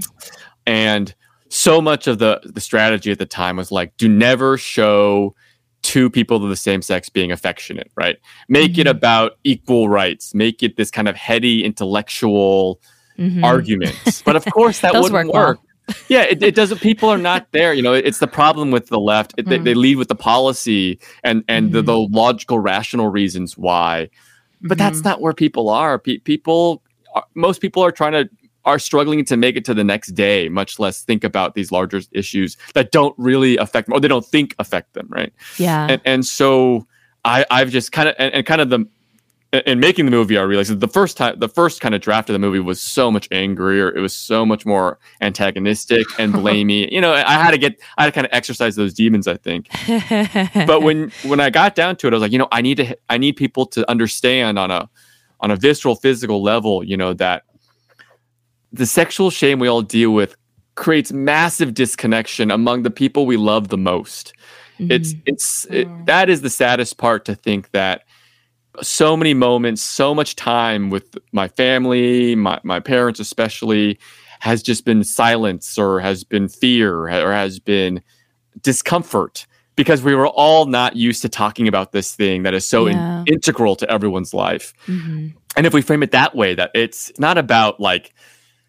and so much of the the strategy at the time was like do never show two people of the same sex being affectionate right make it Mhm. about equal rights make it this kind of heady intellectual hmm arguments. But of course, that wouldn't work well. yeah, it, it doesn't. People are not there. You know, it's the problem with the left. It, they, Mm. they lead with the policy and and the, Mhm. the logical, rational reasons why. But that's Mhm. not where people are. Pe- people, are, most people are trying to are struggling to make it to the next day, much less think about these larger issues that don't really affect them or they don't think affect them, right? yeah and and so I I've just kind of and, and kind of the in making the movie, I realized that the first time, the first kind of draft of the movie was so much angrier. It was so much more antagonistic and blamey. you know, I had to get, I had to kind of exercise those demons. I think. but when when I got down to it, I was like, you know, I need to, I need people to understand on a on a visceral, physical level, you know, that the sexual shame we all deal with creates massive disconnection among the people we love the most. Mm-hmm. It's it's it, that is the saddest part to think that so many moments, so much time with my family, my, my parents especially, has just been silence or has been fear or has been discomfort because we were all not used to talking about this thing that is so yeah. in, integral to everyone's life. Mm-hmm. And if we frame it that way, that it's not about like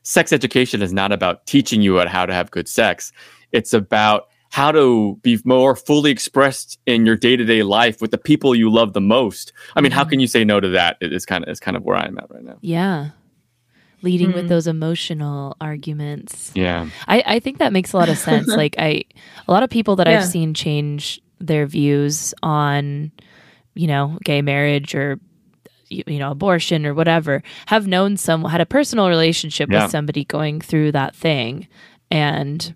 sex education is not about teaching you how to have good sex. It's about how to be more fully expressed in your day-to-day life with the people you love the most. I mean, mm-hmm. how can you say no to that? It is kind of is kind of where I'm at right now. Yeah. Leading mm-hmm. with those emotional arguments. Yeah. I, I think that makes a lot of sense. like I a lot of people that yeah. I've seen change their views on, you know, gay marriage or you know abortion or whatever have known some had a personal relationship yeah. with somebody going through that thing and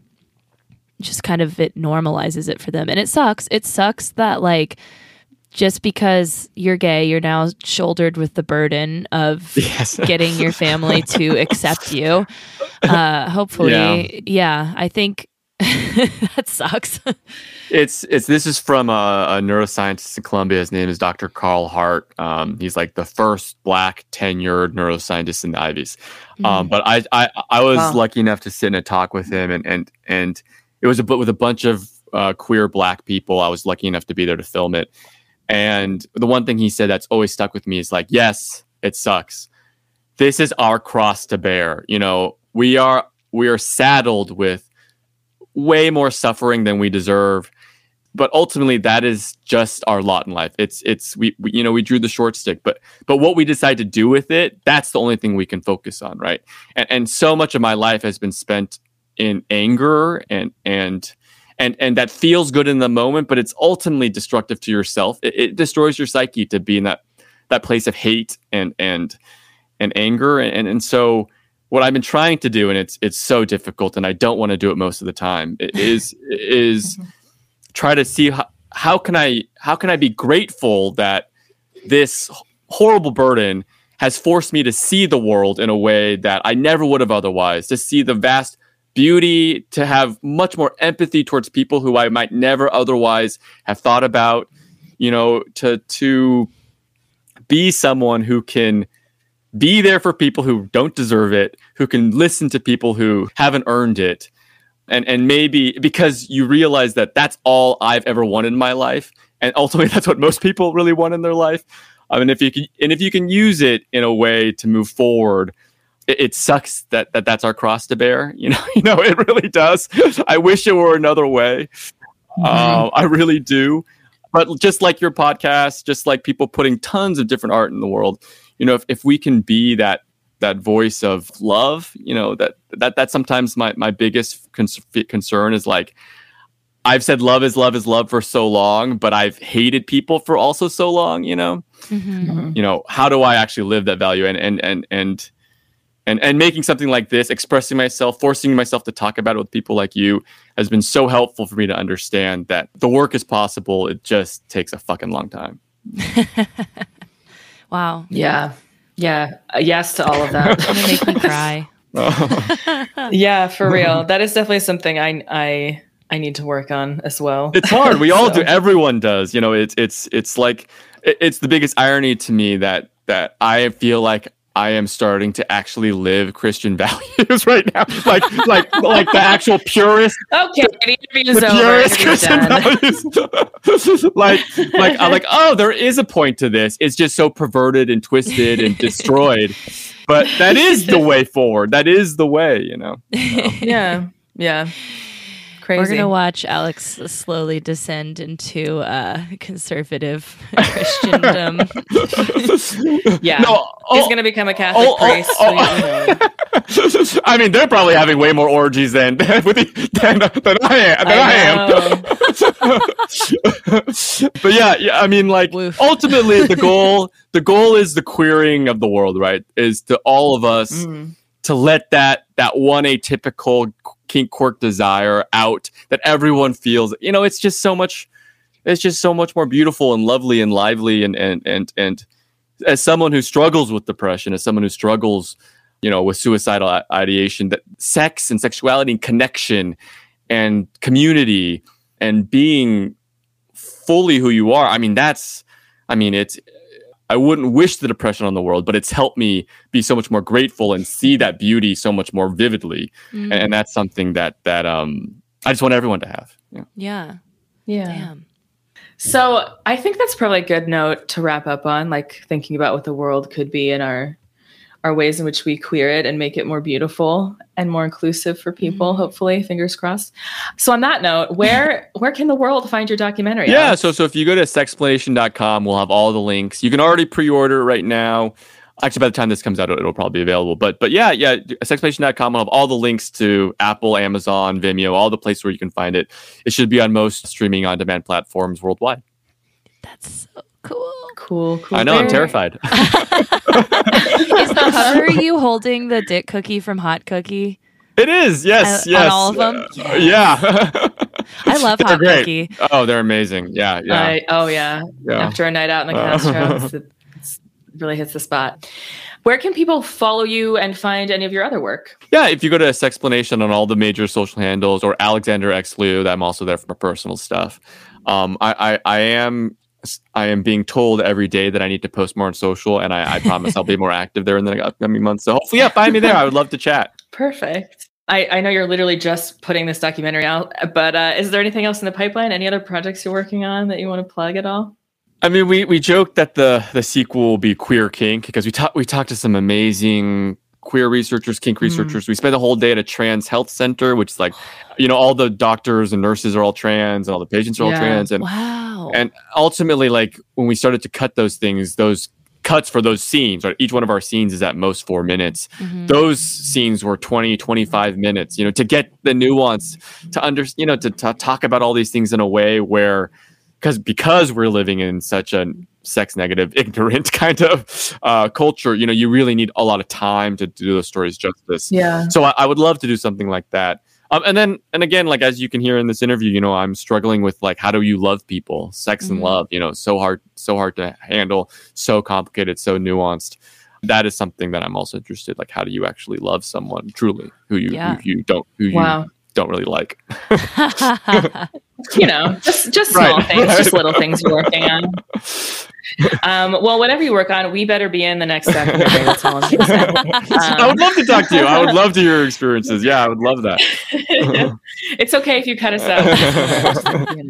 just kind of it normalizes it for them. And it sucks. It sucks that like just because you're gay, you're now shouldered with the burden of yes. getting your family to accept you. Uh, hopefully, yeah. yeah I think that sucks. it's it's this is from a, a, neuroscientist in Columbia. His name is Dr. Carl Hart. Um, he's like the first black tenured neuroscientist in the Ivies. Um, mm. but I I I was wow. lucky enough to sit in a talk with him, and and and it was a with a bunch of uh, queer black people. I was lucky enough to be there to film it. And the one thing he said that's always stuck with me is like, yes, it sucks. This is our cross to bear. You know, we are we are saddled with way more suffering than we deserve. But ultimately, that is just our lot in life. It's it's we, we you know we drew the short stick, but but what we decide to do with it, that's the only thing we can focus on, right? And and so much of my life has been spent in anger and and and and that feels good in the moment but it's ultimately destructive to yourself it, it destroys your psyche to be in that that place of hate and and and anger and and so what i've been trying to do and it's it's so difficult and i don't want to do it most of the time is is try to see how, how can i how can i be grateful that this horrible burden has forced me to see the world in a way that I never would have otherwise, to see the vast beauty, to have much more empathy towards people who I might never otherwise have thought about, you know, to to be someone who can be there for people who don't deserve it, who can listen to people who haven't earned it. And and maybe because you realize that that's all I've ever wanted in my life and ultimately that's what most people really want in their life. I mean if you can and if you can use it in a way to move forward it, it, sucks that, that that's our cross to bear. You know, you know, it really does. I wish it were another way. Mm-hmm. Uh, I really do. But just like your podcast, just like people putting tons of different art in the world, you know, if, if we can be that that voice of love, you know, that that that's sometimes my my biggest concern is like I've said love is love is love for so long, but I've hated people for also so long, you know. Mm-hmm. You know, how do I actually live that value and and and and and and making something like this expressing myself forcing myself to talk about it with people like you has been so helpful for me to understand that the work is possible it just takes a fucking long time wow. Yeah. Yeah. Uh, yes to all of that. It's make me cry. Yeah for real. That is definitely something i i i need to work on as well. It's hard. We all so. do. Everyone does. You know it's it's it's like it's the biggest irony to me that that i feel like I am starting to actually live Christian values right now, like like like the actual purest. Okay, the, the purest Christian values. like like I'm like, oh, there is a point to this. It's just so perverted and twisted and destroyed, but that is the way forward. That is the way, you know. So. Yeah, yeah. Crazy. We're gonna watch Alex slowly descend into uh, conservative Christendom. yeah. No, He's oh, going to become a Catholic oh, oh, priest. oh. I mean, they're probably having way more orgies than with the, than, than I am. Than I, am. but yeah, yeah. I mean, like Woof. ultimately, the goal the goal is the queering of the world, right? Is to all of us Mm. To let that that one atypical kink quirk desire out that everyone feels. You know, it's just so much. It's just so much more beautiful and lovely and lively and and and and as someone who struggles with depression, as someone who struggles, you know, with suicidal ideation, that sex and sexuality and connection and community and being fully who you are. I mean, that's, I mean, it's, I wouldn't wish the depression on the world, but it's helped me be so much more grateful and see that beauty so much more vividly. Mm, And, and that's something that, that, um, I just want everyone to have. Yeah. yeah, Yeah. damn. So I think that's probably a good note to wrap up on, like thinking about what the world could be in our our ways in which we queer it and make it more beautiful and more inclusive for people, Mhm. hopefully, fingers crossed. So on that note, where where can the world find your documentary? Yeah, Alex? so so if you go to sexplanation.com, we'll have all the links. You can already pre-order it right now. Actually, by the time this comes out, it'll probably be available. But but yeah, yeah, sexplanation.com will have all the links to Apple, Amazon, Vimeo, all the places where you can find it. It should be on most streaming on-demand platforms worldwide. That's so cool. cool, cool. I know, I'm terrified. Is the cover you holding the dick cookie from Hot Cookie? it is, yes, Uh, on all of them? Uh, yeah. I love They're Hot great. Cookie. Oh, they're amazing. Yeah, yeah. I- oh yeah. yeah. After a night out in the Uh. Castro, it's, it's really hits the spot. Where can people follow you and find any of your other work? Yeah, if you go to Sexplanation on all the major social handles or Alexander X Liu, I'm also there for my personal stuff. Um, I, I, I am I am being told every day that I need to post more on social, and I, I promise I'll be more active there in the upcoming months. So hopefully, yeah, find me there. I would love to chat. Perfect. I, I know you're literally just putting this documentary out, but uh, is there anything else in the pipeline? Any other projects you're working on that you want to plug at all? I mean, we we joked that the the sequel will be queer kink because we talked we talked to some amazing queer researchers, kink researchers. We spent the whole day at a trans health center, which is like, you know, all the doctors and nurses are all trans, and all the patients are all trans, and Wow. and ultimately like when we started to cut those things those cuts for those scenes right each one of our scenes is at most four minutes Mhm. those scenes were 20 25 minutes you know to get the nuance to under you know to, to talk about all these things in a way where because because we're living in such a sex negative ignorant kind of uh, culture you know you really need a lot of time to do those stories justice Yeah. so I, I would love to do something like that um, and then and again like as you can hear in this interview you know i'm struggling with like how do you love people sex and Mhm. love you know so hard so hard to handle so complicated so nuanced that is something that i'm also interested like how do you actually love someone truly who you Yeah. who you don't who you Wow. Don't really like You know, just just small Right, things, just little things you're working on. Um, well, whatever you work on, we better be in the next documentary. That's I'm gonna say. i would love to talk to you i would love to hear your experiences yeah i would love that it's okay if you cut us out.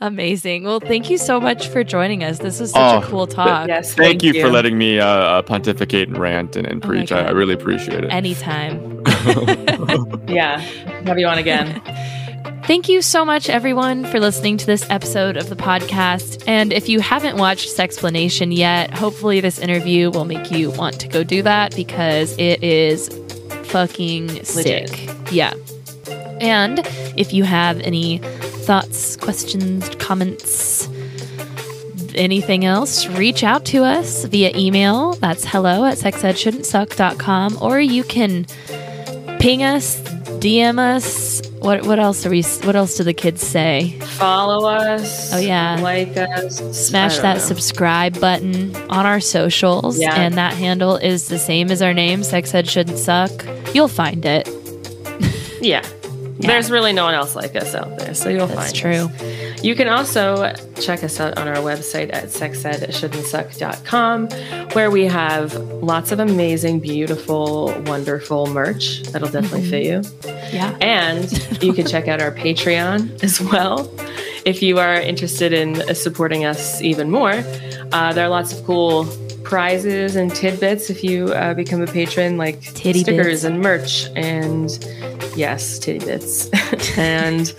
Amazing. Well, thank you so much for joining us. This was such Oh, a cool talk. yes. thank, you, for letting me uh, uh, pontificate and rant and, and Oh preach I, I really appreciate it Anytime. Yeah, have you on again. Thank you so much, everyone, for listening to this episode of the podcast. And if you haven't watched Sexplanation yet, hopefully this interview will make you want to go do that because it is fucking sick. Yeah. And if you have any thoughts, questions, comments, anything else, reach out to us via email. That's hello at sexedshouldn'tsuck.com. Or you can ping us, DM us. What what else are we what else do the kids say? Follow us. Oh, yeah. like us. Smash that know. subscribe button on our socials. Yeah. And that handle is the same as our name, Sex Ed Shouldn't Suck. You'll find it. Yeah. There's really no one else like us out there, so you'll That's find true. us. You can also check us out on our website at sexedshouldn'tsuck.com, where we have lots of amazing, beautiful, wonderful merch that'll definitely fit you. Yeah. And you can check out our Patreon as well. If you are interested in supporting us even more, uh, there are lots of cool prizes and tidbits if you uh, become a patron, like Titty stickers bits. and merch, and yes, titty bits. and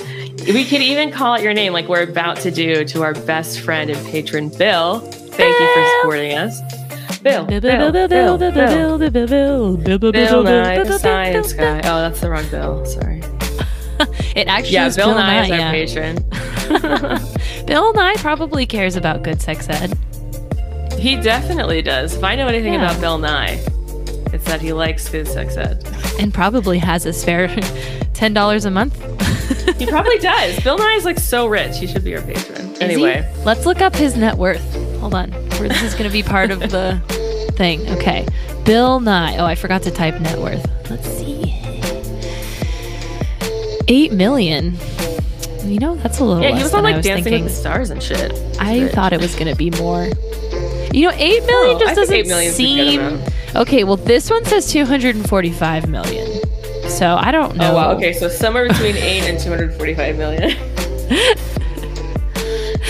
we could even call out your name, like we're about to do to our best friend and patron, Bill. Thank you for supporting us. Bill, Bill, Bill, Bill, Bill. Bill Nye, the science guy. Oh, that's the wrong Bill. Sorry. It actually Yeah, Bill, Bill Nye is our yeah. patron. Bill Nye probably cares about good sex ed. He definitely does. If I know anything Yeah. about Bill Nye, it's that he likes good sex ed. and probably has a spare ten dollars a month. He probably does. Bill Nye is like so rich. He should be our patron. Is he? Anyway, let's look up his net worth. Hold on, this is going to be part of the thing. Okay, Bill Nye. Oh, I forgot to type net worth. Let's see, eight million. You know, that's a little. yeah, he was on like was Dancing thinking. with the Stars and shit. I thought it was going to be more. You know, eight million Oh, just doesn't eight million's a good seem. Okay, well, this one says two hundred and forty-five million. So I don't know. Oh wow. Okay, so somewhere between eight and two hundred forty-five million.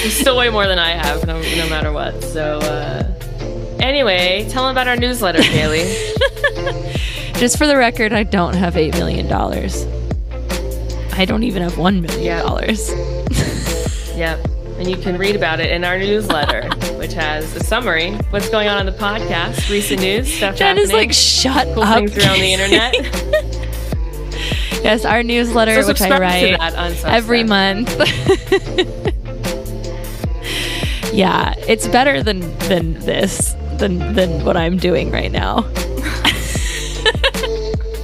Still way more than I have, no, no matter what. So, uh, anyway, tell them about our newsletter, Kaylee. Just for the record, I don't have eight million dollars. I don't even have one million Yeah. dollars. Yep. And you can read about it in our newsletter, which has a summary, what's going on on the podcast, recent news, stuff Jen is like, shut cool up. things around the internet. yes, our newsletter, so which I write to that on every month. yeah, it's better than than this than than what I'm doing right now.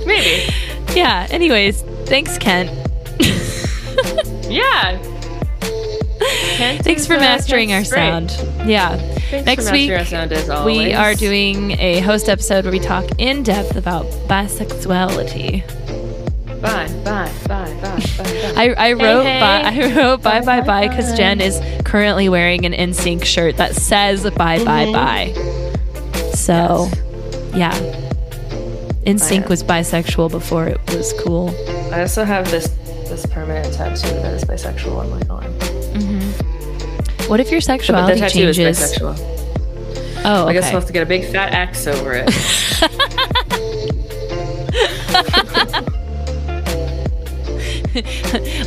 Maybe. Yeah. Anyways, thanks, Kent. Yeah. Thanks for mastering our great. sound. Yeah. Thanks Next week, mastering our sound as always. We are doing a host episode where we talk in depth about bisexuality. Bye, bye, bye, bye, bye, bye. I, I wrote hey. bye I wrote bye bye Bye, bye bye, because. Jen is currently wearing an NSYNC shirt that says bye bye Mhm. bye. So yeah. NSYNC was bisexual before it was cool. I also have this this permanent tattoo that is bisexual on my arm. What if your So, but the sexuality tattoo changes? is bisexual. Oh, I guess okay. we'll have to get a big fat X over it.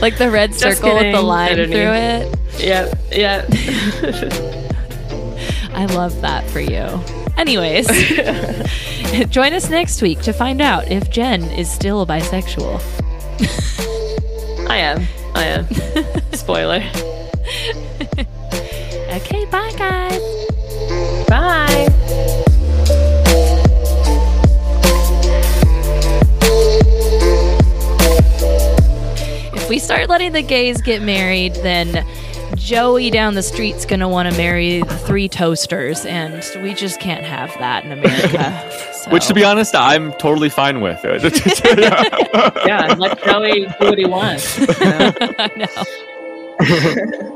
like the red Just circle with the line through it. yep, yep. I love that for you. Anyways, join us next week to find out if Jen is still bisexual. I am. I am. Spoiler. Okay, bye guys. Bye. If we start letting the gays get married, then Joey down the street's gonna want to marry the three toasters, and we just can't have that in America. So. Which, to be honest, I'm totally fine with. Yeah, let Joey do what he wants. you know? I know.